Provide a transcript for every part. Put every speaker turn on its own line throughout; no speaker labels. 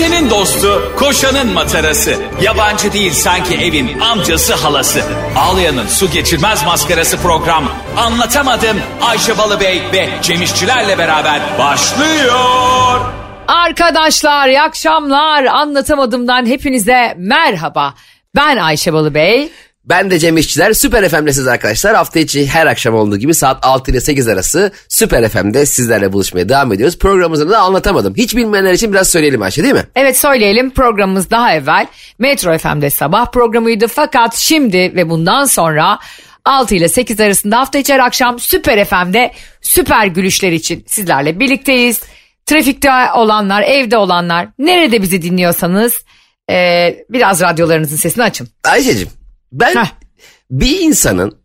Ayşe'nin dostu, koşanın matarası. Yabancı değil sanki evin amcası halası. Ağlayan'ın su geçirmez maskarası program. Anlatamadım Ayşe Balıbey ve Cemişçilerle beraber başlıyor.
Arkadaşlar iyi akşamlar. Anlatamadımdan hepinize merhaba. Ben Ayşe Balıbey.
Ben de Cem İşçiler. Süper FM'desiniz arkadaşlar. Hafta içi her akşam olduğu gibi saat 6 ile 8 arası Süper FM'de sizlerle buluşmaya devam ediyoruz. Programımızı da anlatamadım. Hiç bilmeyenler için biraz söyleyelim Ayşe değil mi?
Evet söyleyelim programımız daha evvel Metro FM'de sabah programıydı. Fakat şimdi ve bundan sonra 6 ile 8 arasında hafta içi her akşam Süper FM'de süper gülüşler için sizlerle birlikteyiz. Trafikte olanlar, evde olanlar, nerede bizi dinliyorsanız e, biraz radyolarınızın sesini açın.
Ayşe'cim ben
Heh.
bir insanın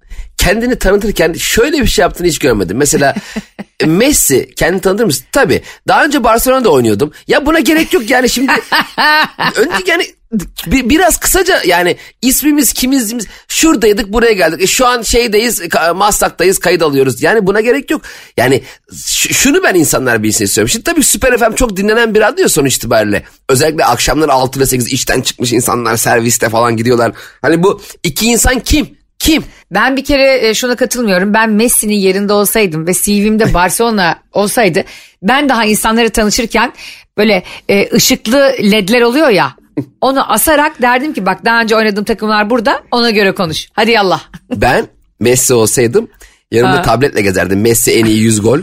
kendini tanıtırken şöyle bir şey yaptığını hiç görmedim. Mesela Messi kendini tanıtır mısın? Tabii. Daha önce Barcelona'da oynuyordum. Ya buna gerek yok yani şimdi. önce yani bir, biraz kısaca yani ismimiz kimiz şuradaydık buraya geldik. E, şu an şeydeyiz Maslak'tayız kayıt alıyoruz. Yani buna gerek yok. Yani şunu ben insanlar bilsin istiyorum. Şimdi tabii Süper FM çok dinlenen bir radyo sonuç itibariyle. Özellikle akşamlar 6 ile 8 işten çıkmış insanlar serviste falan gidiyorlar. Hani bu iki insan kim? Kim?
Ben bir kere e, şuna katılmıyorum. Ben Messi'nin yerinde olsaydım ve CV'mde Barcelona olsaydı ben daha insanları tanışırken böyle e, ışıklı ledler oluyor ya onu asarak derdim ki bak daha önce oynadığım takımlar burada ona göre konuş. Hadi yallah.
Ben Messi olsaydım yanımda
Ha.
tabletle gezerdim. Messi en iyi 100 gol.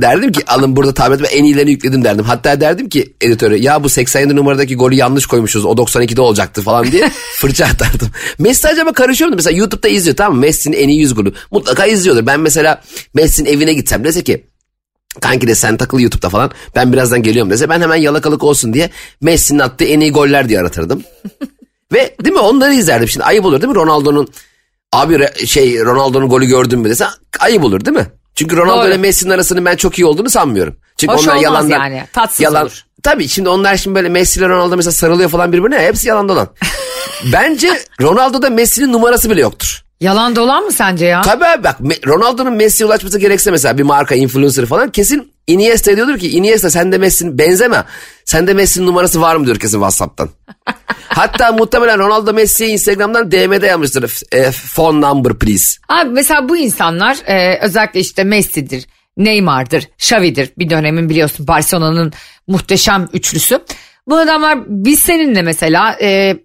Derdim ki alın burada tablet ve en iyilerini yükledim derdim. Hatta derdim ki editöre ya bu 87 numaradaki golü yanlış koymuşuz o 92'de olacaktı falan diye fırça atardım. Messi acaba karışıyor mu? Mesela YouTube'da izliyor tamam mı? Messi'nin en iyi 100 golü. Mutlaka izliyordur. Ben mesela Messi'nin evine gitsem dese ki Kanki de sen takıl YouTube'da falan. Ben birazdan geliyorum dese ben hemen yalakalık olsun diye Messi'nin attığı en iyi goller diye aratırdım. Ve değil mi onları izlerdim şimdi ayıp olur değil mi Ronaldo'nun abi şey Ronaldo'nun golü gördün mü dese ayıp olur değil mi? Çünkü Ronaldo
Doğru.
ile Messi'nin arasının ben çok iyi olduğunu sanmıyorum. Çünkü
Hoş
onlar yalandan,
yani, tatsız
yalan,
olur.
Tabii şimdi onlar şimdi böyle Messi ile Ronaldo mesela sarılıyor falan birbirine hepsi yalan dolan. Bence Ronaldo'da Messi'nin numarası bile yoktur.
Yalan dolan mı sence ya?
Tabii abi bak Ronaldo'nun Messi'ye ulaşması gerekse mesela bir marka influencer falan kesin Iniesta diyordur ki Iniesta sen de Messi'nin benzeme. Sende Messi'nin numarası var mı diyor kesin Whatsapp'tan. Hatta muhtemelen Ronaldo Messi'ye Instagram'dan DM'de yazmıştır. E, phone number please.
Abi mesela bu insanlar e, özellikle işte Messi'dir, Neymar'dır, Xavi'dir. Bir dönemin biliyorsun Barcelona'nın muhteşem üçlüsü. Bu adamlar biz seninle mesela e,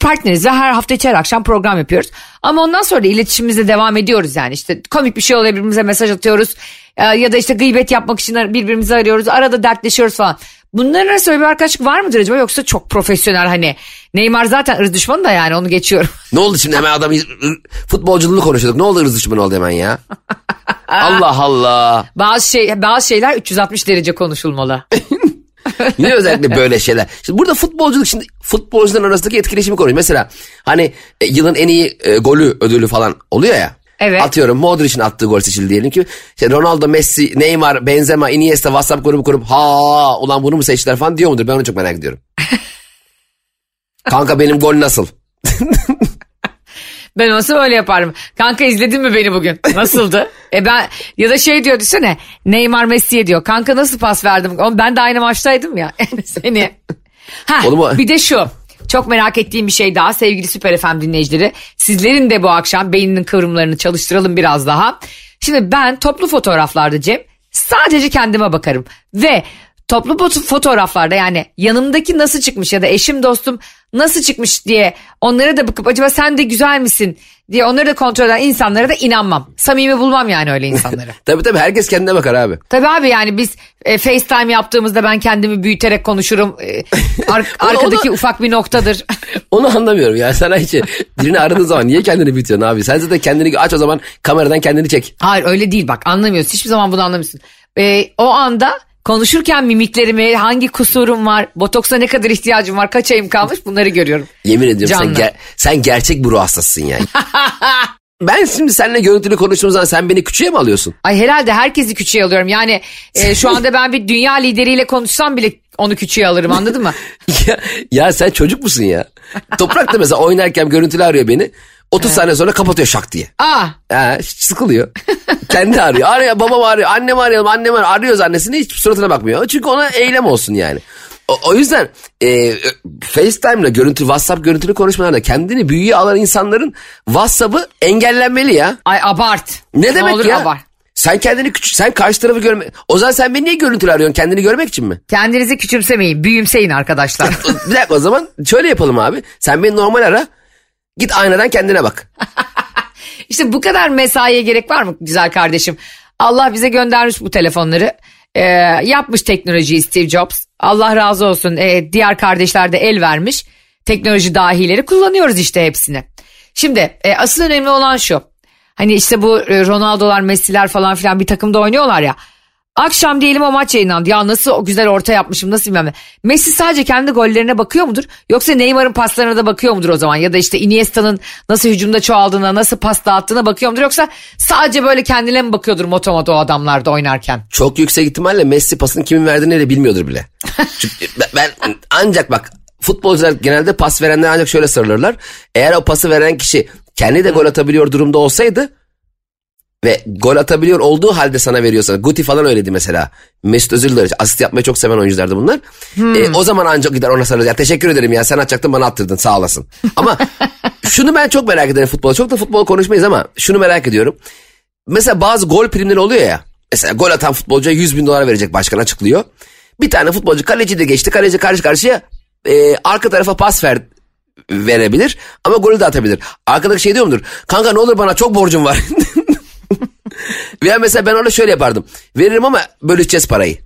partneriz ve her hafta içi her akşam program yapıyoruz. Ama ondan sonra da iletişimimize devam ediyoruz yani. işte komik bir şey oluyor birbirimize mesaj atıyoruz. Ya da işte gıybet yapmak için birbirimizi arıyoruz. Arada dertleşiyoruz falan. Bunların arasında bir arkadaşlık var mıdır acaba yoksa çok profesyonel hani Neymar zaten ırz düşmanı da yani onu geçiyorum.
Ne oldu şimdi hemen adam futbolculuğunu konuşuyorduk. Ne oldu hırsız düşmanı oldu hemen ya? Allah Allah.
Bazı şey bazı şeyler 360 derece konuşulmalı.
Niye özellikle böyle şeyler? Şimdi burada futbolculuk şimdi futbolcuların arasındaki etkileşimi konuş. Mesela hani e, yılın en iyi e, golü ödülü falan oluyor ya.
Evet.
Atıyorum Modric'in attığı gol seçildi diyelim ki. İşte Ronaldo, Messi, Neymar, Benzema, Iniesta WhatsApp grubu kurup ha ulan bunu mu seçtiler falan diyor mudur? Ben onu çok merak ediyorum. Kanka benim gol nasıl?
Ben olsam öyle yaparım. Kanka izledin mi beni bugün? Nasıldı? e ben ya da şey diyor düşünsene. Neymar Messi'ye diyor. Kanka nasıl pas verdim? Oğlum ben de aynı maçtaydım ya. Seni. Ha,
Oğlum
bir de şu. Çok merak ettiğim bir şey daha sevgili Süper FM dinleyicileri. Sizlerin de bu akşam beyninin kıvrımlarını çalıştıralım biraz daha. Şimdi ben toplu fotoğraflarda Cem sadece kendime bakarım. Ve toplu foto- fotoğraflarda yani yanımdaki nasıl çıkmış ya da eşim dostum nasıl çıkmış diye onlara da bakıp acaba sen de güzel misin diye onları da kontrol eden insanlara da inanmam. Samimi bulmam yani öyle insanları.
Tabii tabii herkes kendine bakar abi.
Tabii abi yani biz e, FaceTime yaptığımızda ben kendimi büyüterek konuşurum. E, ar- arkadaki ufak bir noktadır.
Onu anlamıyorum ya. Sana hiç birini aradığın zaman niye kendini büyütüyorsun abi? Sen zaten kendini aç o zaman kameradan kendini çek.
Hayır öyle değil bak anlamıyorsun. Hiçbir zaman bunu anlamıyorsun. E, o anda konuşurken mimiklerimi, hangi kusurum var, botoksa ne kadar ihtiyacım var, kaç ayım kalmış bunları görüyorum.
Yemin ediyorum sen, ger- sen gerçek bir ruh hastasısın yani. ben şimdi seninle görüntülü konuştuğumuz zaman sen beni küçüğe mi alıyorsun?
Ay herhalde herkesi küçüğe alıyorum. Yani e, şu anda ben bir dünya lideriyle konuşsam bile onu küçüğe alırım anladın mı?
ya, ya sen çocuk musun ya? Toprak da mesela oynarken görüntülü arıyor beni. 30 saniye sonra kapatıyor şak diye.
Aa
hiç sıkılıyor. Kendi arıyor. Arıyor babam arıyor. Annem arayalım. Annem arıyor. Arıyoruz annesini hiç suratına bakmıyor. Çünkü ona eylem olsun yani. O, o yüzden e, FaceTime'la görüntü, WhatsApp görüntülü konuşmalarda kendini büyüye alan insanların WhatsApp'ı engellenmeli ya.
Ay abart.
Ne demek
olur
ya?
abart.
Sen kendini küçük, sen karşı tarafı görme. O zaman sen beni niye görüntülü arıyorsun? Kendini görmek için mi?
Kendinizi küçümsemeyin. Büyümseyin arkadaşlar.
bir dakika o zaman şöyle yapalım abi. Sen beni normal ara. Git aynadan kendine bak.
İşte bu kadar mesaiye gerek var mı güzel kardeşim? Allah bize göndermiş bu telefonları. Ee, yapmış teknolojiyi Steve Jobs. Allah razı olsun. Ee, diğer kardeşler de el vermiş. Teknoloji dahileri kullanıyoruz işte hepsini. Şimdi e, asıl önemli olan şu. Hani işte bu e, Ronaldo'lar, Messi'ler falan filan bir takımda oynuyorlar ya. Akşam diyelim o maç yayınlandı. Ya nasıl o güzel orta yapmışım nasıl bilmem ne. Messi sadece kendi gollerine bakıyor mudur? Yoksa Neymar'ın paslarına da bakıyor mudur o zaman? Ya da işte Iniesta'nın nasıl hücumda çoğaldığına, nasıl pas dağıttığına bakıyor mudur? Yoksa sadece böyle kendine mi bakıyordur motomoto o adamlarda oynarken?
Çok yüksek ihtimalle Messi pasını kimin verdiğini de bilmiyordur bile. Çünkü ben- ben ancak bak futbolcular genelde pas verenler ancak şöyle sarılırlar. Eğer o pası veren kişi kendi de gol atabiliyor durumda olsaydı ve gol atabiliyor olduğu halde sana veriyorsa Guti falan öyleydi mesela. Mesut Özil'ler asist yapmayı çok seven oyunculardı bunlar. E, o zaman ancak gider ona sarılır. Ya teşekkür ederim ya sen atacaktın bana attırdın sağ olasın. Ama şunu ben çok merak ederim futbol. Çok da futbol konuşmayız ama şunu merak ediyorum. Mesela bazı gol primleri oluyor ya. Mesela gol atan futbolcuya 100 bin dolar verecek başkan açıklıyor. Bir tane futbolcu kaleci de geçti. Kaleci karşı karşıya e, arka tarafa pas ver verebilir ama golü de atabilir. Arkadaki şey diyor mudur? Kanka ne olur bana çok borcum var. Veya mesela ben orada şöyle yapardım. Veririm ama bölüşeceğiz parayı.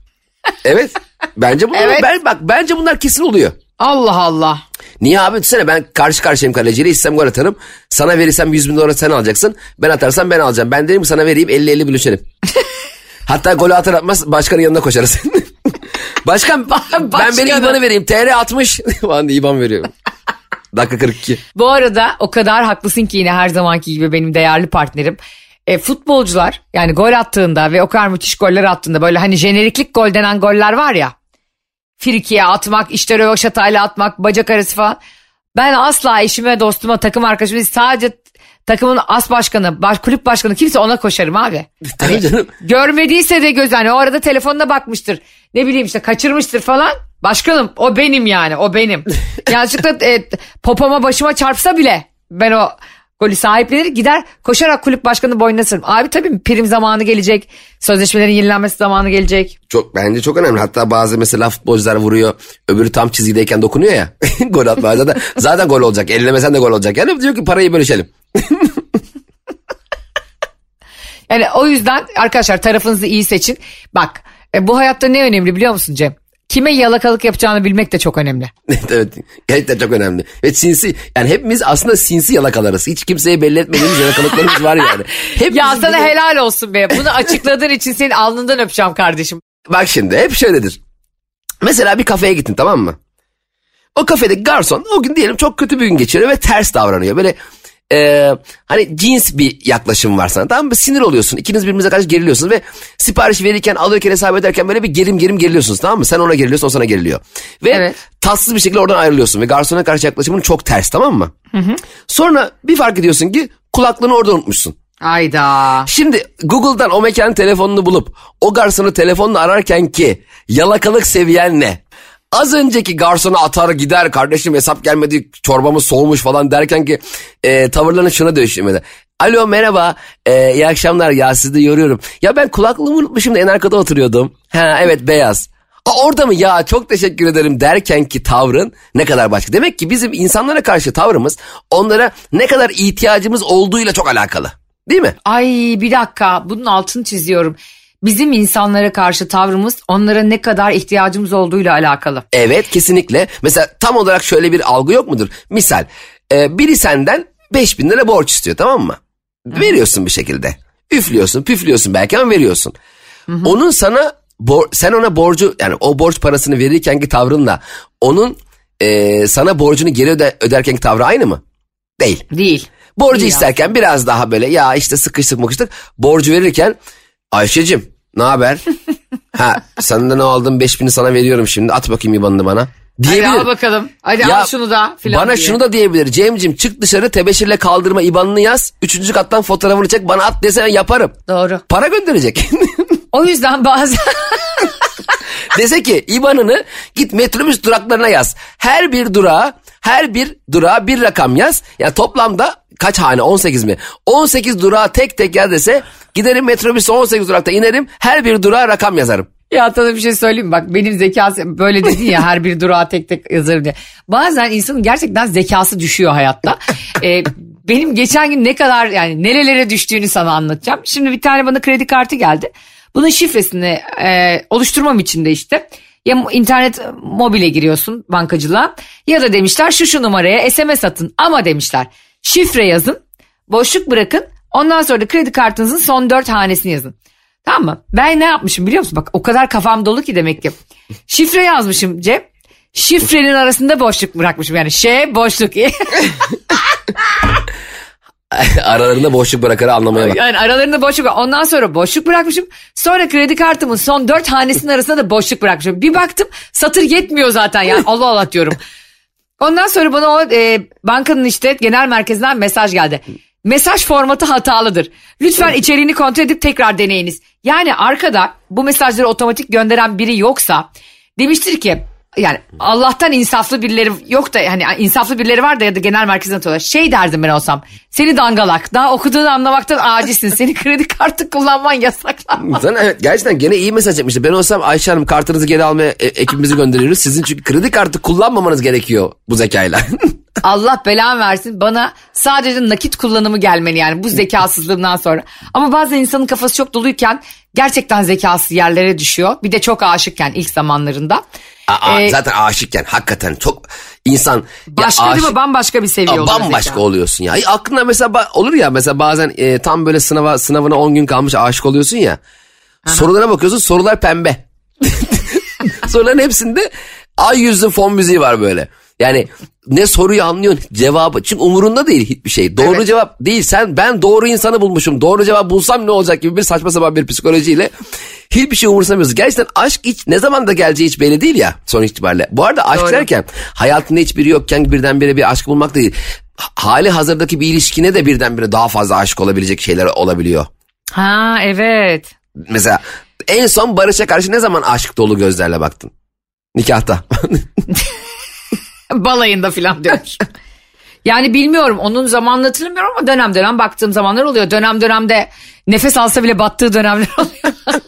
Evet. Bence bunlar,
Evet.
ben, bak bence bunlar kesin oluyor.
Allah Allah.
Niye abi düşünsene ben karşı karşıyayım kaleciyle istesem gol atarım. Sana verirsem 100 bin dolar sen alacaksın. Ben atarsam ben alacağım. Ben derim sana vereyim 50-50 bölüşelim. Hatta golü atar atmaz başkanın yanına koşarız. Başkan ben benim IBAN'ı vereyim. TR 60. Falan diye IBAN veriyorum. Dakika 42.
Bu arada o kadar haklısın ki yine her zamanki gibi benim değerli partnerim. E, futbolcular yani gol attığında ve o kadar müthiş goller attığında böyle hani jeneriklik gol denen goller var ya. Frikiye atmak, işte rövaşatayla atmak, bacak arası falan. Ben asla eşime, dostuma, takım arkadaşıma sadece takımın as başkanı, baş, kulüp başkanı kimse ona koşarım abi.
Canım.
Görmediyse de göz hani o arada telefonuna bakmıştır. Ne bileyim işte kaçırmıştır falan. Başkanım o benim yani o benim. Yanlışlıkla e, popoma başıma çarpsa bile ben o golü sahiplenir gider koşarak kulüp başkanı boynuna sırım. Abi tabii prim zamanı gelecek. Sözleşmelerin yenilenmesi zamanı gelecek.
Çok bence çok önemli. Hatta bazı mesela futbolcular vuruyor. Öbürü tam çizgideyken dokunuyor ya. gol atmaya zaten, zaten gol olacak. Ellemesen de gol olacak. Yani diyor ki parayı bölüşelim.
Yani o yüzden arkadaşlar tarafınızı iyi seçin. Bak e, bu hayatta ne önemli biliyor musun Cem? Kime yalakalık yapacağını bilmek de çok önemli.
evet. Gerçekten çok önemli. Ve sinsi yani hepimiz aslında sinsi yalakalarız. Hiç kimseye belli etmediğimiz yalakalıklarımız var yani. Hep
Ya sana
de-
helal olsun be. Bunu açıkladığın için senin alnından öpeceğim kardeşim.
Bak şimdi hep şöyledir. Mesela bir kafeye gittin tamam mı? O kafedeki garson o gün diyelim çok kötü bir gün geçiriyor ve ters davranıyor. Böyle e, hani cins bir yaklaşım var sana tamam mı? Sinir oluyorsun. İkiniz birbirinize karşı geriliyorsunuz ve sipariş verirken alırken hesap ederken böyle bir gerim gerim geriliyorsunuz tamam mı? Sen ona geriliyorsun o sana geriliyor. Ve
Evet.
tatsız bir şekilde oradan ayrılıyorsun ve garsona karşı yaklaşımın çok ters tamam mı? Sonra bir fark ediyorsun ki kulaklığını orada unutmuşsun.
Ayda.
Şimdi Google'dan o mekanın telefonunu bulup o garsonu telefonla ararken ki yalakalık seviyen ne? Az önceki garsona atar gider kardeşim hesap gelmedi çorbamız soğumuş falan derken ki e, tavırlarını şuna dönüşmedi. Alo merhaba e, iyi akşamlar ya sizi yoruyorum. Ya ben kulaklığımı unutmuşum da en arkada oturuyordum. Ha evet beyaz. Aa, orada mı ya çok teşekkür ederim derken ki tavrın ne kadar başka. Demek ki bizim insanlara karşı tavrımız onlara ne kadar ihtiyacımız olduğuyla çok alakalı. Değil mi?
Ay bir dakika bunun altını çiziyorum. Bizim insanlara karşı tavrımız onlara ne kadar ihtiyacımız olduğuyla alakalı.
Evet kesinlikle. Mesela tam olarak şöyle bir algı yok mudur? Misal e, biri senden 5000 lira borç istiyor tamam mı? Veriyorsun bir şekilde. Üflüyorsun püflüyorsun belki ama veriyorsun. Onun sana bor- sen ona borcu yani o borç parasını verirken ki tavrınla onun e, sana borcunu geri öde- öderken ki tavrı aynı mı? Değil.
Değil.
Borcu
Değil
isterken biraz daha böyle ya işte sıkıştık mıkıştık. Borcu verirken Ayşe'cim ne haber? ha senden aldım 5000'i sana veriyorum şimdi at bakayım IBAN'ını bana.
Hadi
Diyebilir.
al bakalım. Hadi
Ya,
al şunu da filan
Bana
diye.
şunu da diyebilir. Cem'cim çık dışarı tebeşirle kaldırma IBAN'ını yaz. Üçüncü kattan fotoğrafını çek bana at desen yaparım.
Doğru.
Para gönderecek.
O yüzden bazen
Dese ki IBAN'ını git metrobüs duraklarına yaz. Her bir durağa her bir durağa bir rakam yaz. Yani toplamda kaç hane 18 mi? 18 durağa tek tek yaz dese giderim metrobüse 18 durakta inerim her bir durağa rakam yazarım.
Ya sana bir şey söyleyeyim bak benim zekası böyle dedin ya her bir durağa tek tek yazarım diye. Bazen insanın gerçekten zekası düşüyor hayatta. Ee, benim geçen gün ne kadar yani nerelere düştüğünü sana anlatacağım. Şimdi bir tane bana kredi kartı geldi. Bunun şifresini e, oluşturmam için de işte ya internet mobile giriyorsun bankacılığa ya da demişler şu şu numaraya SMS atın ama demişler şifre yazın boşluk bırakın ondan sonra da kredi kartınızın son dört hanesini yazın. Tamam mı? Ben ne yapmışım biliyor musun? Bak o kadar kafam dolu ki demek ki. Şifre yazmışım cep. Şifrenin arasında boşluk bırakmışım yani şey boşluk.
Aralarında boşluk bırakır anlamaya bak.
Yani aralarında boşluk. Ondan sonra boşluk bırakmışım. Sonra kredi kartımın son dört hanesinin arasında da boşluk bırakmışım. Bir baktım satır yetmiyor zaten yani Allah Allah diyorum. Ondan sonra bana o e, bankanın işte genel merkezinden mesaj geldi. Mesaj formatı hatalıdır. Lütfen içeriğini kontrol edip tekrar deneyiniz. Yani arkada bu mesajları otomatik gönderen biri yoksa demiştir ki yani Allah'tan insaflı birileri yok da hani insaflı birileri var da ya da genel merkezden atıyorlar. Şey derdim ben olsam seni dangalak daha okuduğunu anlamaktan acizsin. Seni kredi kartı kullanman yasaklanmaz.
Sen evet gerçekten gene iyi mesaj yapmıştı. Ben olsam Ayşe Hanım kartınızı geri almaya e, ekibimizi gönderiyoruz. Sizin çünkü kredi kartı kullanmamanız gerekiyor bu zekayla.
Allah belan versin bana sadece nakit kullanımı gelmeli yani bu zekasızlığından sonra. Ama bazen insanın kafası çok doluyken gerçekten zekası yerlere düşüyor. Bir de çok aşıkken ilk zamanlarında.
Aa, ee, zaten aşıkken hakikaten çok insan
başka ya aşık, değil mi bambaşka bir seviye oluyor.
Bambaşka zeka. oluyorsun ya. Aklına mesela olur ya mesela bazen e, tam böyle sınava sınavına 10 gün kalmış aşık oluyorsun ya. Aha. Sorulara bakıyorsun sorular pembe. Soruların hepsinde ay yüzlü fon müziği var böyle. Yani ne soruyu anlıyorsun cevabı. Çünkü umurunda değil hiçbir şey. Doğru evet. cevap değil. Sen ben doğru insanı bulmuşum. Doğru cevap bulsam ne olacak gibi bir saçma sapan bir psikolojiyle hiçbir şey umursamıyorsun. Gerçekten aşk hiç ne zaman da geleceği hiç belli değil ya sonuç itibariyle. Bu arada aşk doğru. derken hayatında hiçbiri yokken birdenbire bir aşk bulmak değil. Hali hazırdaki bir ilişkine de birdenbire daha fazla aşık olabilecek şeyler olabiliyor.
Ha evet.
Mesela en son Barış'a karşı ne zaman aşk dolu gözlerle baktın? Nikahta.
Balayında falan diyor. yani bilmiyorum onun zamanını hatırlamıyorum ama dönem dönem baktığım zamanlar oluyor. Dönem dönemde nefes alsa bile battığı dönemler oluyor.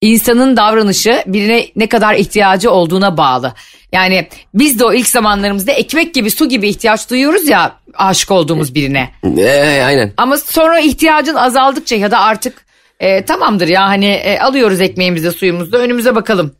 İnsanın davranışı birine ne kadar ihtiyacı olduğuna bağlı. Yani biz de o ilk zamanlarımızda ekmek gibi su gibi ihtiyaç duyuyoruz ya aşık olduğumuz birine.
Ee, aynen.
Ama sonra ihtiyacın azaldıkça ya da artık e, tamamdır ya hani e, alıyoruz ekmeğimizi suyumuzu önümüze bakalım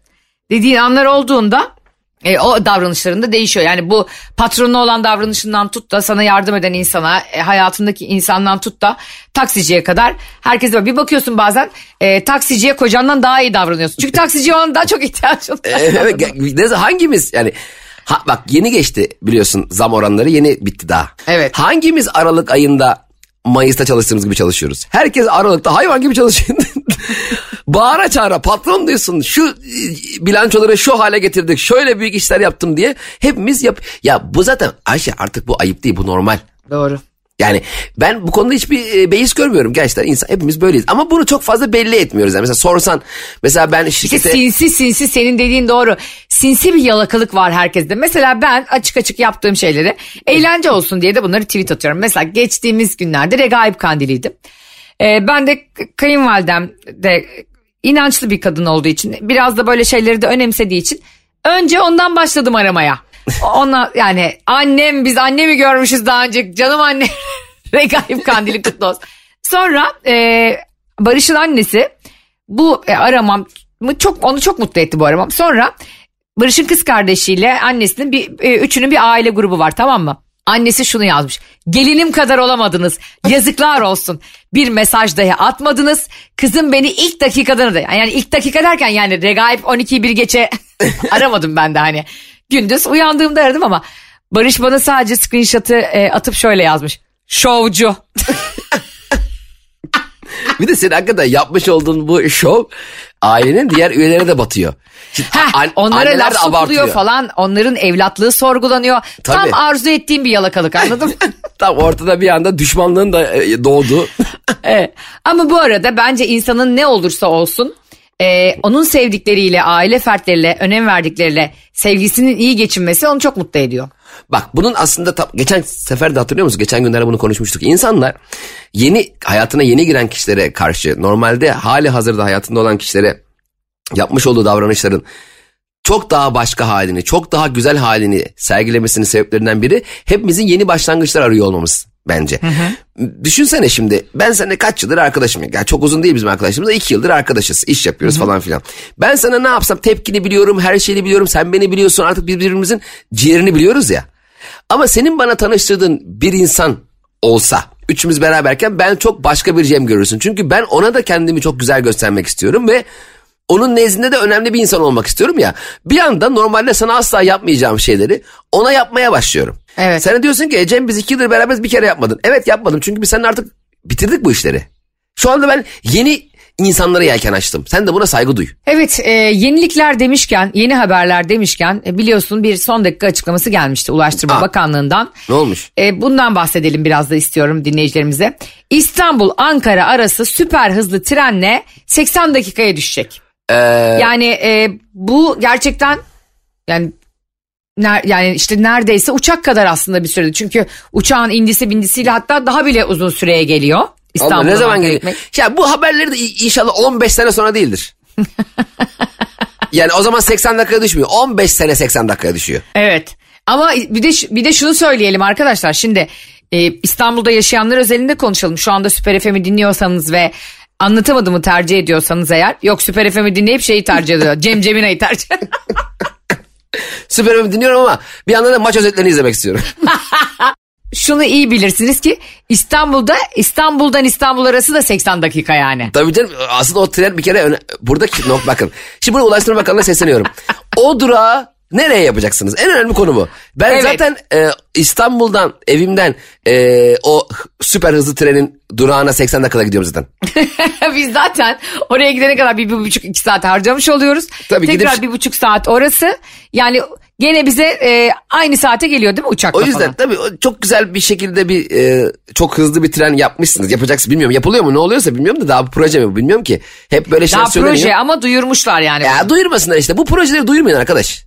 dediğin anlar olduğunda e, o davranışlarında değişiyor. Yani bu patronu olan davranışından tut da sana yardım eden insana, e, hayatındaki insandan tut da taksiciye kadar herkese bir bakıyorsun bazen e, taksiciye kocandan daha iyi davranıyorsun. Çünkü taksiciye olan daha çok ihtiyaç oluyor.
evet, hangimiz yani ha, bak yeni geçti biliyorsun zam oranları yeni bitti daha.
Evet.
Hangimiz Aralık ayında Mayıs'ta çalıştığımız gibi çalışıyoruz. Herkes Aralık'ta hayvan gibi çalışıyor. Bağıra çağıra patron diyorsun şu e, bilançoları şu hale getirdik şöyle büyük işler yaptım diye hepimiz yap. Ya bu zaten Ayşe artık bu ayıp değil bu normal.
Doğru.
Yani ben bu konuda hiçbir e, beis görmüyorum. Gerçekten insan hepimiz böyleyiz. Ama bunu çok fazla belli etmiyoruz. Yani mesela sorsan mesela ben şirkete
işte sinsi sinsi senin dediğin doğru. Sinsi bir yalakalık var herkeste. Mesela ben açık açık yaptığım şeyleri eğlence olsun diye de bunları tweet atıyorum. Mesela geçtiğimiz günlerde Regaib Kandili'ydi ee, ben de kayınvalidem de inançlı bir kadın olduğu için biraz da böyle şeyleri de önemsediği için önce ondan başladım aramaya. Ona yani annem biz annemi görmüşüz daha önce canım anne regaib kandili kutlu olsun. Sonra e, Barış'ın annesi bu e, aramam çok onu çok mutlu etti bu aramam. Sonra Barış'ın kız kardeşiyle annesinin bir e, üçünün bir aile grubu var tamam mı? Annesi şunu yazmış. Gelinim kadar olamadınız. Yazıklar olsun. Bir mesaj dahi atmadınız. Kızım beni ilk dakikadan da yani ilk dakika derken yani regaip 12'yi bir geçe aramadım ben de hani. Gündüz uyandığımda aradım ama Barış bana sadece screenshot'ı e, atıp şöyle yazmış. Şovcu.
bir de senin hakikaten yapmış olduğun bu şov ailenin diğer üyelerine de batıyor. Şimdi
Heh,
an-
onlara laf
abartıyor.
falan. Onların evlatlığı sorgulanıyor. Tam
Tabii.
arzu ettiğim bir yalakalık anladın mı?
Tam ortada bir anda düşmanlığın da e, doğdu.
Evet. Ama bu arada bence insanın ne olursa olsun e, onun sevdikleriyle, aile fertleriyle, önem verdikleriyle sevgisinin iyi geçinmesi onu çok mutlu ediyor.
Bak bunun aslında tam- geçen sefer de hatırlıyor musun? Geçen günlerde bunu konuşmuştuk. İnsanlar yeni hayatına yeni giren kişilere karşı normalde hali hazırda hayatında olan kişilere yapmış olduğu davranışların çok daha başka halini, çok daha güzel halini sergilemesinin sebeplerinden biri hepimizin yeni başlangıçlar arıyor olmamız bence. Düşünsene şimdi ben seninle kaç yıldır arkadaşım. Yani çok uzun değil bizim arkadaşımız da iki yıldır arkadaşız. iş yapıyoruz falan filan. Ben sana ne yapsam tepkini biliyorum, her şeyi biliyorum. Sen beni biliyorsun artık birbirimizin ciğerini biliyoruz ya. Ama senin bana tanıştırdığın bir insan olsa üçümüz beraberken ben çok başka bir Cem görürsün. Çünkü ben ona da kendimi çok güzel göstermek istiyorum ve onun nezdinde de önemli bir insan olmak istiyorum ya. Bir anda normalde sana asla yapmayacağım şeyleri ona yapmaya başlıyorum.
Evet.
Sen diyorsun ki "E Cem biz iki yıldır beraberiz bir kere yapmadın. Evet yapmadım çünkü biz seninle artık bitirdik bu işleri. Şu anda ben yeni insanlara yelken açtım. Sen de buna saygı duy.
Evet e, yenilikler demişken yeni haberler demişken e, biliyorsun bir son dakika açıklaması gelmişti Ulaştırma
Aa.
Bakanlığı'ndan.
Ne olmuş?
E, bundan bahsedelim biraz da istiyorum dinleyicilerimize. İstanbul-Ankara arası süper hızlı trenle 80 dakikaya düşecek.
Ee,
Yani e, bu gerçekten yani ner, yani işte neredeyse uçak kadar aslında bir sürede. Çünkü uçağın indisi bindisiyle hatta daha bile uzun süreye geliyor. İstanbul'a
ne zaman geliyor? Ya bu haberleri de inşallah 15 sene sonra değildir. yani o zaman 80 dakikaya düşmüyor. 15 sene 80 dakikaya düşüyor.
Evet. Ama bir de bir de şunu söyleyelim arkadaşlar. Şimdi e, İstanbul'da yaşayanlar özelinde konuşalım. Şu anda Süper FM'i dinliyorsanız ve anlatamadığımı tercih ediyorsanız eğer. Yok Süper FM'i dinleyip şeyi tercih ediyor. Cem Cemina'yı tercih.
Süper Ömür dinliyorum ama bir yandan da maç özetlerini izlemek istiyorum.
Şunu iyi bilirsiniz ki İstanbul'da İstanbul'dan İstanbul arası da 80 dakika yani.
Tabii canım aslında o tren bir kere öne, buradaki nok bakın. Şimdi burada Ulaştırma Bakanlığı'na sesleniyorum. O durağı nereye yapacaksınız? En önemli konu bu. Ben
Evet.
zaten e, İstanbul'dan evimden e, o süper hızlı trenin durağına 80 dakikada gidiyorum zaten.
Biz zaten oraya gidene kadar bir, bir buçuk iki saat harcamış oluyoruz.
Tabii
Tekrar
gidip-
bir buçuk saat orası. Yani gene bize e, aynı saate geliyor değil mi uçakla
O yüzden
falan?
tabii çok güzel bir şekilde bir e, çok hızlı bir tren yapmışsınız. Yapacaksınız bilmiyorum. Yapılıyor mu ne oluyorsa bilmiyorum da daha bir proje mi bu bilmiyorum ki. Hep böyle şeyler
Daha proje ama duyurmuşlar yani.
Ya duyurmasınlar işte. Bu projeleri duyurmayın arkadaş.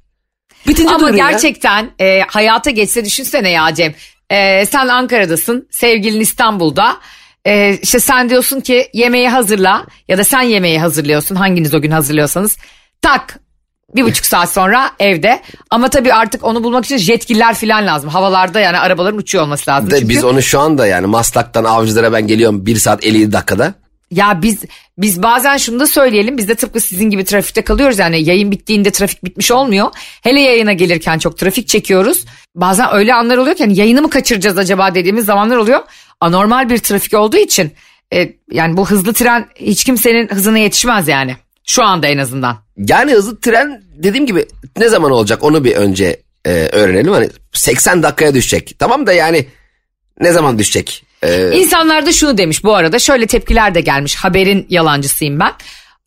Bitince
Ama
ya.
gerçekten e, hayata geçse düşünsene ya Cem. E, sen Ankara'dasın, sevgilin İstanbul'da. E, işte sen diyorsun ki yemeği hazırla ya da sen yemeği hazırlıyorsun hanginiz o gün hazırlıyorsanız. Tak bir buçuk saat sonra evde. Ama tabii artık onu bulmak için jetgiller falan lazım. Havalarda yani arabaların uçuyor olması lazım.
De
Çünkü
biz onu şu anda yani Maslak'tan Avcılar'a ben geliyorum 1 saat 57 dakikada.
Ya biz biz bazen şunu da söyleyelim. Biz de tıpkı sizin gibi trafikte kalıyoruz. Yani yayın bittiğinde trafik bitmiş olmuyor. Hele yayına gelirken çok trafik çekiyoruz. Bazen öyle anlar oluyor ki hani yayını mı kaçıracağız acaba dediğimiz zamanlar oluyor. Anormal bir trafik olduğu için e, yani bu hızlı tren hiç kimsenin hızına yetişmez yani. Şu anda en azından.
Yani hızlı tren dediğim gibi ne zaman olacak onu bir önce e, öğrenelim. Hani 80 dakikaya düşecek. Tamam da yani ne zaman düşecek? E,
İnsanlar da şunu demiş bu arada şöyle tepkiler de gelmiş haberin yalancısıyım ben.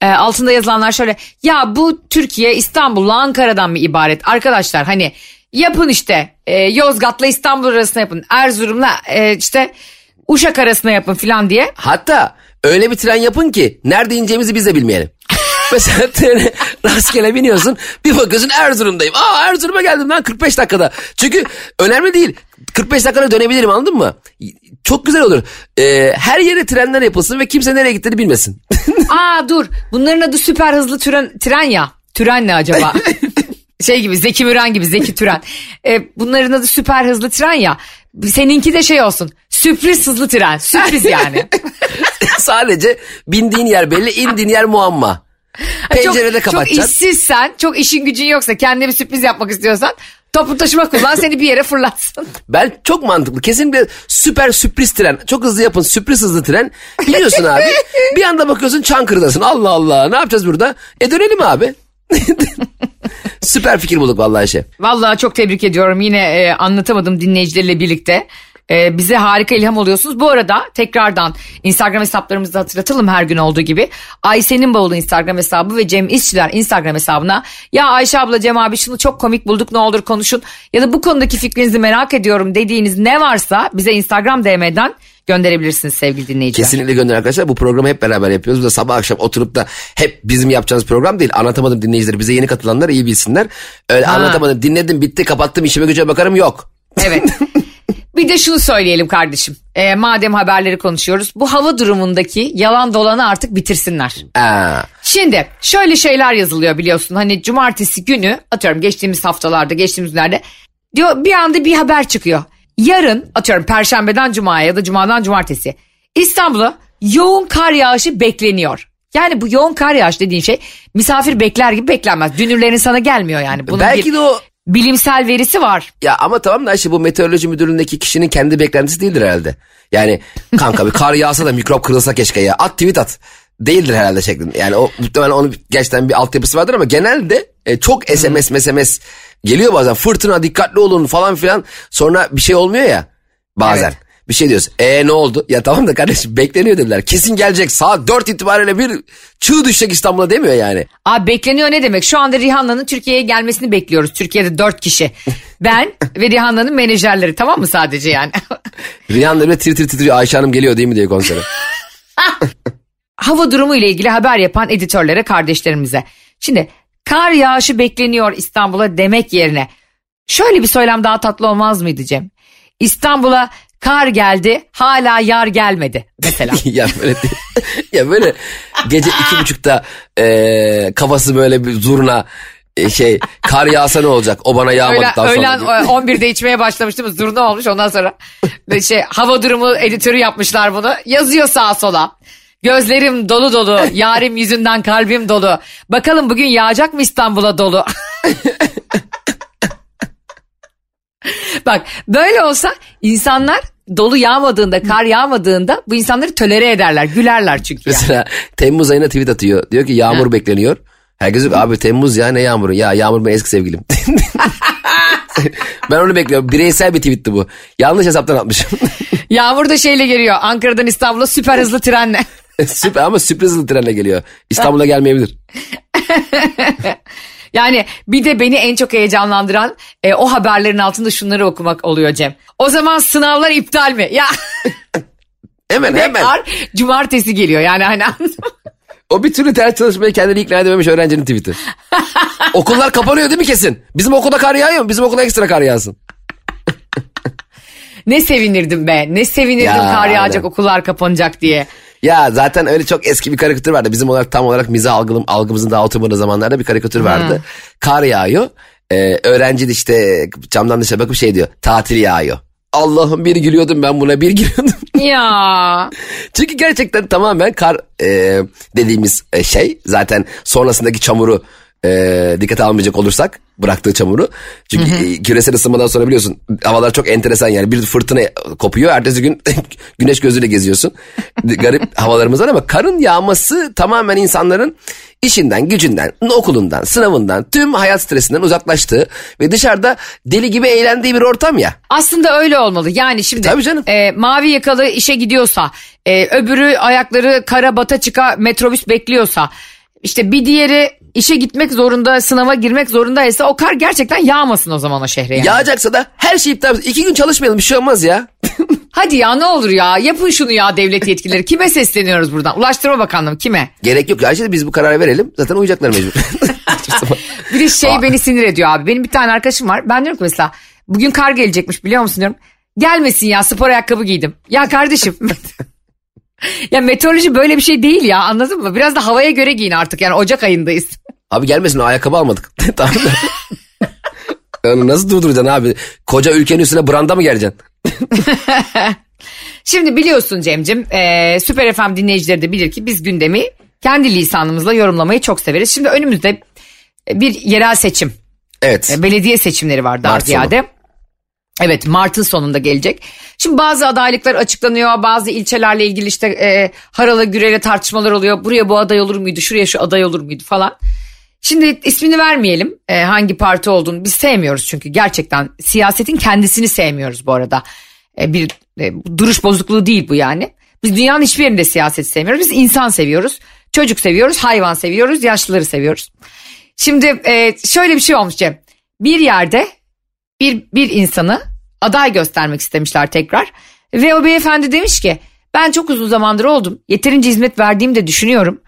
Ee, altında yazılanlar şöyle ya bu Türkiye İstanbul'la Ankara'dan mı ibaret arkadaşlar hani yapın işte e, Yozgat'la İstanbul arasına yapın Erzurum'la e, işte Uşak arasına yapın filan diye.
hatta öyle bir tren yapın ki nerede ineceğimizi biz de bilmeyelim. Mesela trene rastgele biniyorsun bir bakıyorsun Erzurum'dayım. Aa Erzurum'a geldim lan 45 dakikada. Çünkü önemli değil. 45 dakikada dönebilirim anladın mı? Çok güzel olur. Ee, her yere trenler yapılsın ve kimse nereye gittiğini bilmesin.
Aa dur bunların adı süper hızlı tren, tren ya. Tren ne acaba? şey gibi Zeki Müren gibi Zeki Türen. Ee, bunların adı süper hızlı tren ya. Seninki de şey olsun. Sürpriz hızlı tren. Sürpriz yani.
Sadece bindiğin yer belli, indiğin yer muamma. Pencerede
çok, çok
kapatacaksın.
işsizsen, çok işin gücün yoksa, kendine bir sürpriz yapmak istiyorsan toplu taşıma kullan seni bir yere fırlatsın.
Ben çok mantıklı. Kesinlikle süper sürpriz tren. Çok hızlı yapın sürpriz hızlı tren. Biliyorsun abi. bir anda bakıyorsun Çankırı'dasın. Allah Allah ne yapacağız burada? E dönelim abi. süper fikir bulduk vallahi şey.
Vallahi çok tebrik ediyorum. Yine e, anlatamadım dinleyicilerle birlikte. Ee, bize harika ilham oluyorsunuz. Bu arada tekrardan Instagram hesaplarımızı hatırlatalım her gün olduğu gibi. Ayşe'nin bavulu Instagram hesabı ve Cem İşçiler Instagram hesabına ya Ayşe abla Cem abi şunu çok komik bulduk ne olur konuşun ya da bu konudaki fikrinizi merak ediyorum dediğiniz ne varsa bize Instagram DM'den gönderebilirsiniz sevgili dinleyiciler.
Kesinlikle gönderin arkadaşlar. Bu programı hep beraber yapıyoruz. Bu da sabah akşam oturup da hep bizim yapacağımız program değil. Anlatamadım dinleyicileri. Bize yeni katılanlar iyi bilsinler. Öyle
Ha.
anlatamadım dinledim bitti kapattım işime güce bakarım yok.
Evet. Bir de şunu söyleyelim kardeşim. Ee, madem haberleri konuşuyoruz. Bu hava durumundaki yalan dolanı artık bitirsinler.
Aa,
Şimdi şöyle şeyler yazılıyor biliyorsun. Hani cumartesi günü atıyorum geçtiğimiz haftalarda geçtiğimiz günlerde diyor bir anda bir haber çıkıyor. Yarın atıyorum perşembeden cumaya ya da cumadan cumartesi İstanbul'a yoğun kar yağışı bekleniyor. Yani bu yoğun kar yağışı dediğin şey misafir bekler gibi beklenmez. Dünürlerin sana gelmiyor yani. Bunun
belki
bir
de o
bilimsel verisi var.
ya ama tamam da Ayşe bu meteoroloji müdürlüğündeki kişinin kendi beklentisi değildir herhalde. Yani kanka bir kar yağsa da mikrop kırılsa keşke ya at tweet at. Değildir herhalde şeklinde. Yani o muhtemelen onun gerçekten bir altyapısı vardır ama genelde e, çok SMS SMS geliyor bazen fırtına dikkatli olun falan filan sonra bir şey olmuyor ya bazen.
Evet.
Bir şey diyoruz. E ne oldu? Ya tamam da kardeşim bekleniyor dediler. Kesin gelecek saat 4 itibariyle bir çığ düşecek İstanbul'a demiyor yani.
Abi bekleniyor ne demek? Şu anda Rihanna'nın Türkiye'ye gelmesini bekliyoruz. Türkiye'de dört kişi. Ben ve Rihanna'nın menajerleri tamam mı sadece yani?
Rihanna bile tir tir titriyor Ayşe Hanım geliyor değil mi diye konsere.
Hava durumu ile ilgili haber yapan editörlere, kardeşlerimize. Şimdi kar yağışı bekleniyor İstanbul'a demek yerine şöyle bir söylem daha tatlı olmaz mıydı Cem? İstanbul'a kar geldi hala yar gelmedi mesela.
ya böyle ya böyle gece iki buçukta e, kafası böyle bir zurna e, şey kar yağsa ne olacak o bana
Öğlen,
yağmadıktan
öğlen
sonra.
e, 11'de içmeye başlamıştım. Zurna olmuş ondan sonra şey hava durumu editörü yapmışlar bunu. Yazıyor sağa sola. Gözlerim dolu dolu, yarim yüzünden kalbim dolu. Bakalım bugün yağacak mı İstanbul'a dolu? Bak böyle olsa insanlar dolu yağmadığında, kar yağmadığında bu insanları tölere ederler, gülerler çünkü. yani.
Mesela Temmuz ayına tweet atıyor diyor ki yağmur bekleniyor. Herkes diyor abi Temmuz ya ne yağmuru ya yağmur benim eski sevgilim. ben onu bekliyorum bireysel bir tweetti bu. Yanlış hesaptan atmışım.
Yağmur da şeyle geliyor, Ankara'dan İstanbul'a süper hızlı trenle.
Süper ama sürpriz hızlı trenle geliyor. İstanbul'a gelmeyebilir.
Yani bir de beni en çok heyecanlandıran e, o haberlerin altında şunları okumak oluyor Cem. O zaman sınavlar iptal mi? Ya
Hemen hemen.
cumartesi geliyor yani hani?
O bir türlü ders çalışmaya kendini ikna edememiş öğrencinin tweet'i. Okullar kapanıyor değil mi kesin? Bizim okulda kar yağıyor mu? Bizim okulda ekstra kar yağsın.
Ne sevinirdim be ne sevinirdim
Ya,
kar yağacak
aynen.
okullar kapanacak diye.
Ya zaten öyle çok eski bir karikatür vardı. Bizim olarak tam olarak mizah algılım, algımızın daha oturmadığı zamanlarda bir karikatür vardı. Kar yağıyor. Ee, öğrenci de işte camdan dışarı bakıp şey diyor. Tatil yağıyor. Allah'ım bir gülüyordum ben buna bir gülüyordum.
Ya
Çünkü gerçekten tamamen kar e, dediğimiz e, şey zaten sonrasındaki çamuru e, dikkate almayacak olursak bıraktığı çamuru. Çünkü e, küresel ısınmadan sonra biliyorsun havalar çok enteresan yani bir fırtına kopuyor ertesi gün güneş gözüyle geziyorsun. Garip havalarımız var ama karın yağması tamamen insanların işinden, gücünden, okulundan, sınavından, tüm hayat stresinden uzaklaştığı ve dışarıda deli gibi eğlendiği bir ortam ya.
aslında öyle olmalı. Yani şimdi
Tabii canım.
e, mavi yakalı işe gidiyorsa e, öbürü ayakları kara bata çıka metrobüs bekliyorsa işte bir diğeri işe gitmek zorunda sınava girmek zorundaysa o kar gerçekten yağmasın o zaman o şehre yani.
Yağacaksa da her şey iptal etsin. İki gün çalışmayalım bir şey olmaz ya.
Hadi ya ne olur ya yapın şunu ya devlet yetkilileri. Kime sesleniyoruz buradan? Ulaştırma Bakanlığı kime?
Gerek yok. Ayşe de biz bu kararı verelim. Zaten uyacaklar mecbur.
Bir de şey beni sinir ediyor abi. Benim bir tane arkadaşım var. Ben diyorum ki mesela bugün kar gelecekmiş biliyor musun diyorum. Gelmesin ya spor ayakkabı giydim. Ya kardeşim. ya meteoroloji böyle bir şey değil ya anladın mı? Biraz da havaya göre giyin artık yani Ocak ayındayız.
Abi gelmesin ayakkabı almadık. tamam? Onu nasıl durduracaksın abi? Koca ülkenin üstüne branda mı geleceksin?
Şimdi biliyorsun Cem'cim e, Süper FM dinleyicileri de bilir ki biz gündemi kendi lisanımızla yorumlamayı çok severiz. Şimdi önümüzde bir yerel seçim
Evet.
E, belediye seçimleri var daha
Mart sonu.
ziyade. Evet Mart'ın sonunda gelecek. Şimdi bazı adaylıklar açıklanıyor. Bazı ilçelerle ilgili işte e, haralı gürele tartışmalar oluyor. Buraya bu aday olur muydu? Şuraya şu aday olur muydu falan. Şimdi ismini vermeyelim e, hangi parti olduğunu. Biz sevmiyoruz çünkü gerçekten siyasetin kendisini sevmiyoruz bu arada. e, bir e, duruş bozukluğu değil bu yani. Biz dünyanın hiçbir yerinde siyaset sevmiyoruz. Biz insan seviyoruz. Çocuk seviyoruz, hayvan seviyoruz, yaşlıları seviyoruz. Şimdi e, şöyle bir şey olmuş Cem. Bir yerde bir, bir insanı aday göstermek istemişler tekrar. Ve o beyefendi demiş ki ben çok uzun zamandır oldum. Yeterince hizmet verdiğimi de düşünüyorum.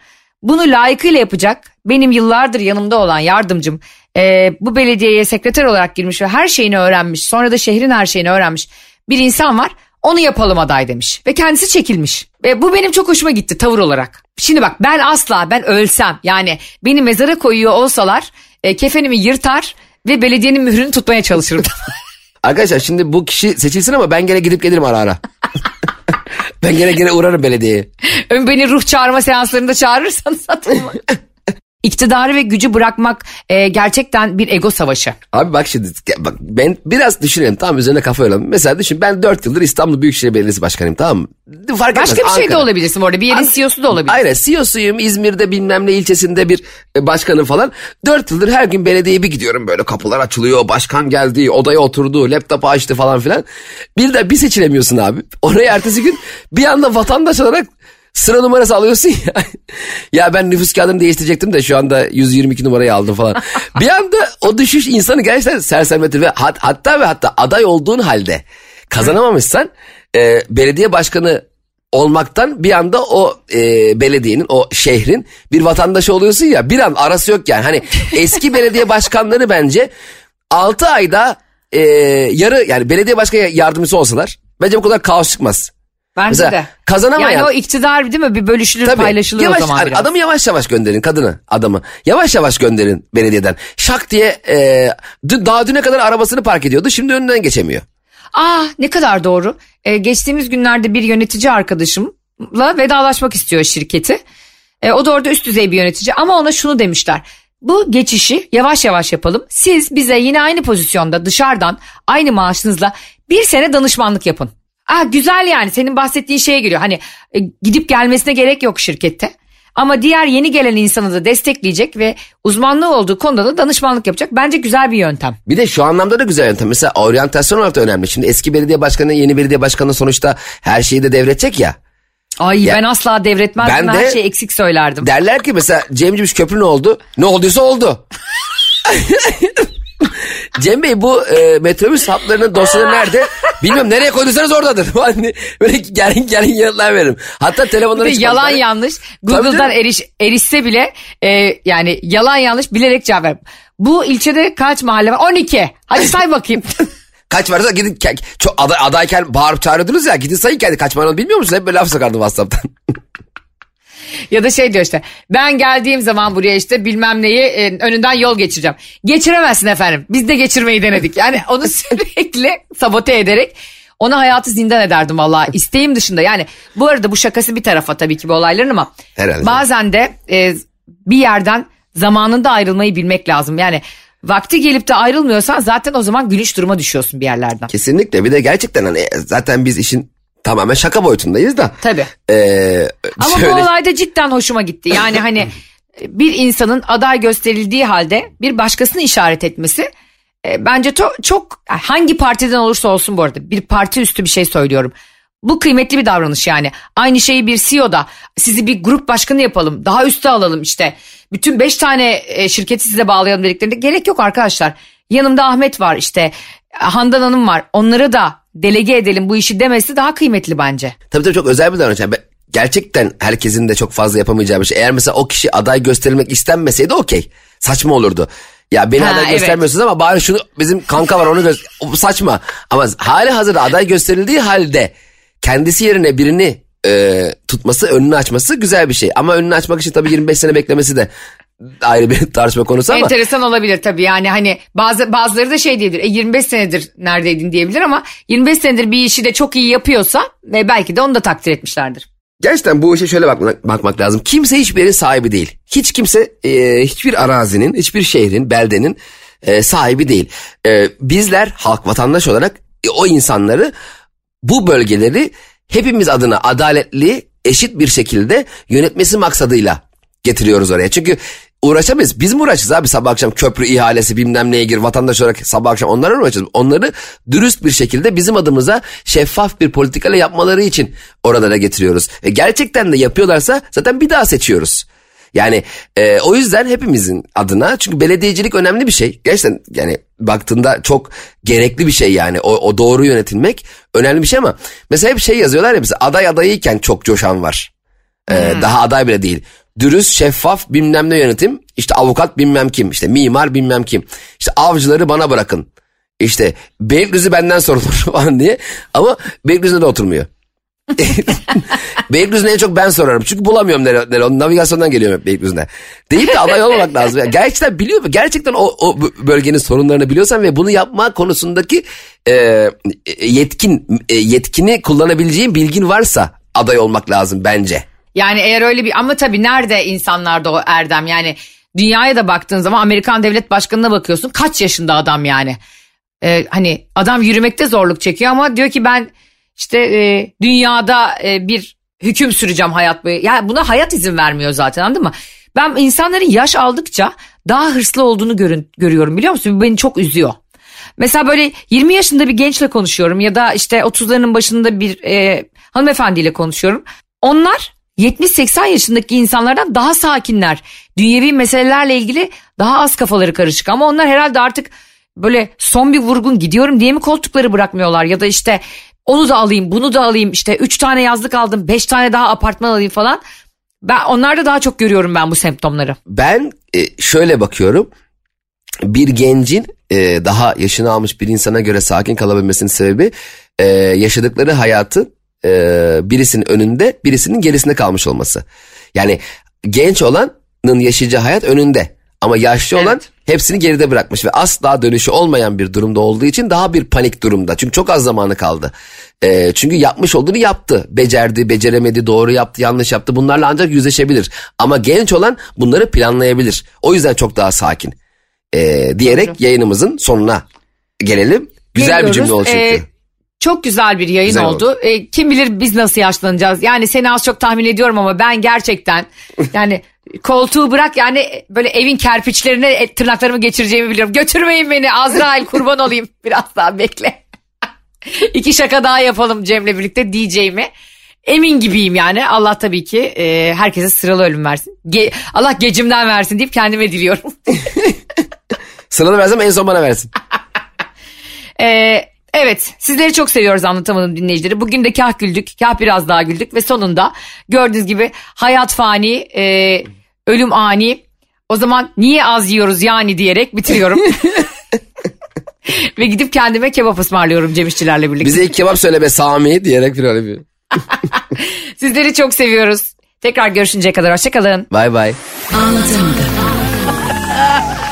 Bunu layıkıyla yapacak benim yıllardır yanımda olan yardımcım e, bu belediyeye sekreter olarak girmiş ve her şeyini öğrenmiş. Sonra da şehrin her şeyini öğrenmiş bir insan var. Onu yapalım aday demiş ve kendisi çekilmiş. Ve bu benim çok hoşuma gitti tavır olarak. Şimdi bak ben asla ben ölsem yani beni mezara koyuyor olsalar e, kefenimi yırtar ve belediyenin mührünü tutmaya çalışırım.
Arkadaşlar şimdi bu kişi seçilsin ama ben gene gidip gelirim ara ara. Ben gene gene uğrarım belediyeye.
Ön beni ruh çağırma seanslarında çağırırsanız atılma. İktidarı ve gücü bırakmak e, gerçekten bir ego savaşı.
Abi bak şimdi bak ben biraz düşünelim tamam üzerine kafa yoralım. Mesela düşün ben 4 yıldır İstanbul Büyükşehir Belediyesi Başkanıyım tamam mı?
Fark Başka etmez, bir şey de olabilirsin orada bir yerin An- CEO'su da olabilir.
Aynen CEO'suyum İzmir'de bilmem ne ilçesinde bir e, başkanım falan. 4 yıldır her gün belediyeye bir gidiyorum böyle kapılar açılıyor başkan geldi odaya oturdu laptopu açtı falan filan. Bir de bir seçilemiyorsun abi. Oraya ertesi gün bir anda vatandaş olarak Sıra numarası alıyorsun ya. ya ben nüfus kağıdını değiştirecektim de şu anda 122 numarayı aldım falan. bir anda o düşüş insanı gerçekten sersemletir ve hat, hatta ve hatta aday olduğun halde kazanamamışsan e, belediye başkanı olmaktan bir anda o e, belediyenin o şehrin bir vatandaşı oluyorsun ya bir an arası yok yani. Hani eski belediye başkanları bence 6 ayda e, yarı yani belediye başkanı yardımcısı olsalar bence bu kadar kaos çıkmaz.
Bence Mesela de.
Kazanamayan.
Yani o iktidar değil mi bir bölüşülür Tabii, paylaşılır
yavaş,
o zaman biraz.
Adamı yavaş yavaş gönderin kadını adamı. Yavaş yavaş gönderin belediyeden. Şak diye e, daha düne kadar arabasını park ediyordu şimdi önünden geçemiyor.
Ah, ne kadar doğru. Ee, geçtiğimiz günlerde bir yönetici arkadaşımla vedalaşmak istiyor şirketi. Ee, o da orada üst düzey bir yönetici ama ona şunu demişler. Bu geçişi yavaş yavaş yapalım. Siz bize yine aynı pozisyonda dışarıdan aynı maaşınızla bir sene danışmanlık yapın. Ah güzel yani senin bahsettiğin şeye geliyor. Hani e, gidip gelmesine gerek yok şirkette. Ama diğer yeni gelen insanı da destekleyecek ve uzmanlığı olduğu konuda da danışmanlık yapacak. Bence güzel bir yöntem.
Bir de şu anlamda da güzel yöntem. Mesela oryantasyon olarak da önemli. Şimdi eski belediye başkanı yeni belediye başkanı sonuçta her şeyi de devredecek ya.
Ay ya, ben asla devretmezdim. Ben de, her şeyi eksik söylerdim.
Derler ki mesela Cem Cimiş köprü ne oldu? Ne olduysa oldu. Cem Bey bu e, metrobüs hatlarının dosyaları nerede? Bilmiyorum nereye koyduysanız oradadır. Hani böyle gelin gelin yanıtlar veririm. Hatta telefonları
Yalan yanlış. Google'dan eriş, erişse bile e, yani yalan yanlış bilerek cevap ver. Bu ilçede kaç mahalle var? 12. Hadi say bakayım.
Kaç varsa gidin çok aday, adayken bağırıp çağırıyordunuz ya gidin sayın kendi kaç var bilmiyor musunuz? Hep böyle laf sokardım WhatsApp'tan.
ya da şey diyor işte ben geldiğim zaman buraya işte bilmem neyi e, önünden yol geçireceğim. Geçiremezsin efendim biz de geçirmeyi denedik. Yani onu sürekli sabote ederek ona hayatı zindan ederdim valla isteğim dışında. Yani bu arada bu şakası bir tarafa tabii ki bu olayların ama Herhalde. bazen de e, bir yerden zamanında ayrılmayı bilmek lazım. Yani vakti gelip de ayrılmıyorsan zaten o zaman gülüş duruma düşüyorsun bir yerlerden.
Kesinlikle bir de gerçekten hani zaten biz işin tamamen şaka boyutundayız da.
Tabii. Ee, Ama şöyle... bu olayda cidden hoşuma gitti. Yani hani bir insanın aday gösterildiği halde bir başkasını işaret etmesi e, bence to- çok hangi partiden olursa olsun bu arada bir parti üstü bir şey söylüyorum. Bu kıymetli bir davranış yani. Aynı şeyi bir CEO'da sizi bir grup başkanı yapalım. Daha üste alalım işte. Bütün beş tane e, şirketi size bağlayalım dediklerinde gerek yok arkadaşlar. Yanımda Ahmet var işte. Handan Hanım var. Onları da delege edelim bu işi demesi daha kıymetli bence.
Tabii tabii çok özel bir davranış. Yani gerçekten herkesin de çok fazla yapamayacağı bir şey. Eğer mesela o kişi aday gösterilmek istenmeseydi okey. Saçma olurdu. Ya beni ha, aday evet. göstermiyorsunuz ama bari şunu bizim kanka var onu göster. saçma. Ama hali hazırda aday gösterildiği halde kendisi yerine birini e, tutması, önünü açması güzel bir şey. Ama önünü açmak için tabii 25 sene beklemesi de ayrı bir tartışma konusu ama.
Enteresan olabilir tabii yani hani bazı bazıları da şey diyebilir. E 25 senedir neredeydin diyebilir ama 25 senedir bir işi de çok iyi yapıyorsa ve belki de onu da takdir etmişlerdir.
Gerçekten bu işe şöyle bakmak, bakmak lazım. Kimse hiçbir yerin sahibi değil. Hiç kimse e, hiçbir arazinin, hiçbir şehrin, beldenin e, sahibi değil. E, bizler halk vatandaş olarak e, o insanları bu bölgeleri hepimiz adına adaletli, eşit bir şekilde yönetmesi maksadıyla getiriyoruz oraya. Çünkü uğraşamayız. Biz mi uğraşacağız abi sabah akşam köprü ihalesi bilmem neye gir vatandaş olarak sabah akşam onlara uğraşacağız. Onları dürüst bir şekilde bizim adımıza şeffaf bir politikayla yapmaları için oralara getiriyoruz. E, gerçekten de yapıyorlarsa zaten bir daha seçiyoruz. Yani e, o yüzden hepimizin adına çünkü belediyecilik önemli bir şey. Gerçekten yani baktığında çok gerekli bir şey yani o, o doğru yönetilmek önemli bir şey ama mesela hep şey yazıyorlar ya bize aday adayıyken çok coşan var. E, Daha aday bile değil. Dürüst, şeffaf bilmem ne yönetim işte avukat bilmem kim işte mimar bilmem kim işte avcıları bana bırakın. İşte Beylikdüzü benden sorulur falan diye ama Beylikdüzü'nde de oturmuyor. Beylikdüzü'ne en çok ben sorarım. Çünkü bulamıyorum nere, nere. Navigasyondan geliyorum hep Beylikdüzü'ne. Deyip de aday olmamak lazım. Yani gerçekten biliyor mu? Gerçekten o, o bölgenin sorunlarını biliyorsan ve bunu yapma konusundaki e, yetkin e, yetkini kullanabileceğin bilgin varsa aday olmak lazım bence.
Yani eğer öyle bir ama tabii nerede insanlarda o erdem yani dünyaya da baktığın zaman Amerikan devlet başkanına bakıyorsun kaç yaşında adam yani. Ee, hani adam yürümekte zorluk çekiyor ama diyor ki ben işte e, dünyada e, bir hüküm süreceğim hayat boyu. Yani buna hayat izin vermiyor zaten anladın mı? Ben insanların yaş aldıkça daha hırslı olduğunu görün, görüyorum biliyor musun? Bu beni çok üzüyor. Mesela böyle 20 yaşında bir gençle konuşuyorum ya da işte 30'larının başında bir e, hanımefendiyle konuşuyorum. Onlar 70-80 yaşındaki insanlardan daha sakinler. Dünyevi meselelerle ilgili daha az kafaları karışık ama onlar herhalde artık böyle son bir vurgun gidiyorum diye mi koltukları bırakmıyorlar ya da işte onu da alayım bunu da alayım işte 3 tane yazlık aldım 5 tane daha apartman alayım falan. Ben onlarda daha çok görüyorum ben bu semptomları.
Ben e, şöyle bakıyorum. Bir gencin e, daha yaşını almış bir insana göre sakin kalabilmesinin sebebi e, yaşadıkları hayatın e, birisinin önünde birisinin gerisinde kalmış olması. Yani genç olanın yaşayacağı hayat önünde ama yaşlı olan
Evet.
hepsini geride bırakmış ve asla dönüşü olmayan bir durumda olduğu için daha bir panik durumda. Çünkü çok az zamanı kaldı. E, çünkü yapmış olduğunu yaptı. Becerdi, beceremedi, doğru yaptı, yanlış yaptı. Bunlarla ancak yüzleşebilir. Ama genç olan bunları planlayabilir. O yüzden çok daha sakin. E, diyerek
Doğru.
yayınımızın sonuna gelelim. Güzel bir
Geliyoruz.
cümle oldu çünkü.
Ee, çok güzel bir yayın
Güzel
oldu. Ee, kim bilir biz nasıl yaşlanacağız. Yani seni az çok tahmin ediyorum ama ben gerçekten yani koltuğu bırak yani böyle evin kerpiçlerine e, tırnaklarımı geçireceğimi biliyorum. Götürmeyin beni Azrail kurban olayım. Biraz daha bekle. İki şaka daha yapalım Cem'le birlikte diyeceğimi. Emin gibiyim yani. Allah tabii ki e, herkese sıralı ölüm versin. Ge- Allah gecimden versin deyip kendime diliyorum.
Sıranı versem en son bana versin.
Ee, evet sizleri çok seviyoruz anlatamadım dinleyicileri. Bugün de kah güldük kah biraz daha güldük ve sonunda gördüğünüz gibi hayat fani e, ölüm ani. O zaman niye az yiyoruz yani diyerek bitiriyorum. ve gidip kendime kebap ısmarlıyorum Cem İşçilerle birlikte.
Bize ilk kebap söyle be Sami diyerek bir öyle bir.
Sizleri çok seviyoruz. Tekrar görüşünceye kadar hoşçakalın.
Bay bay.
Anlatamadım.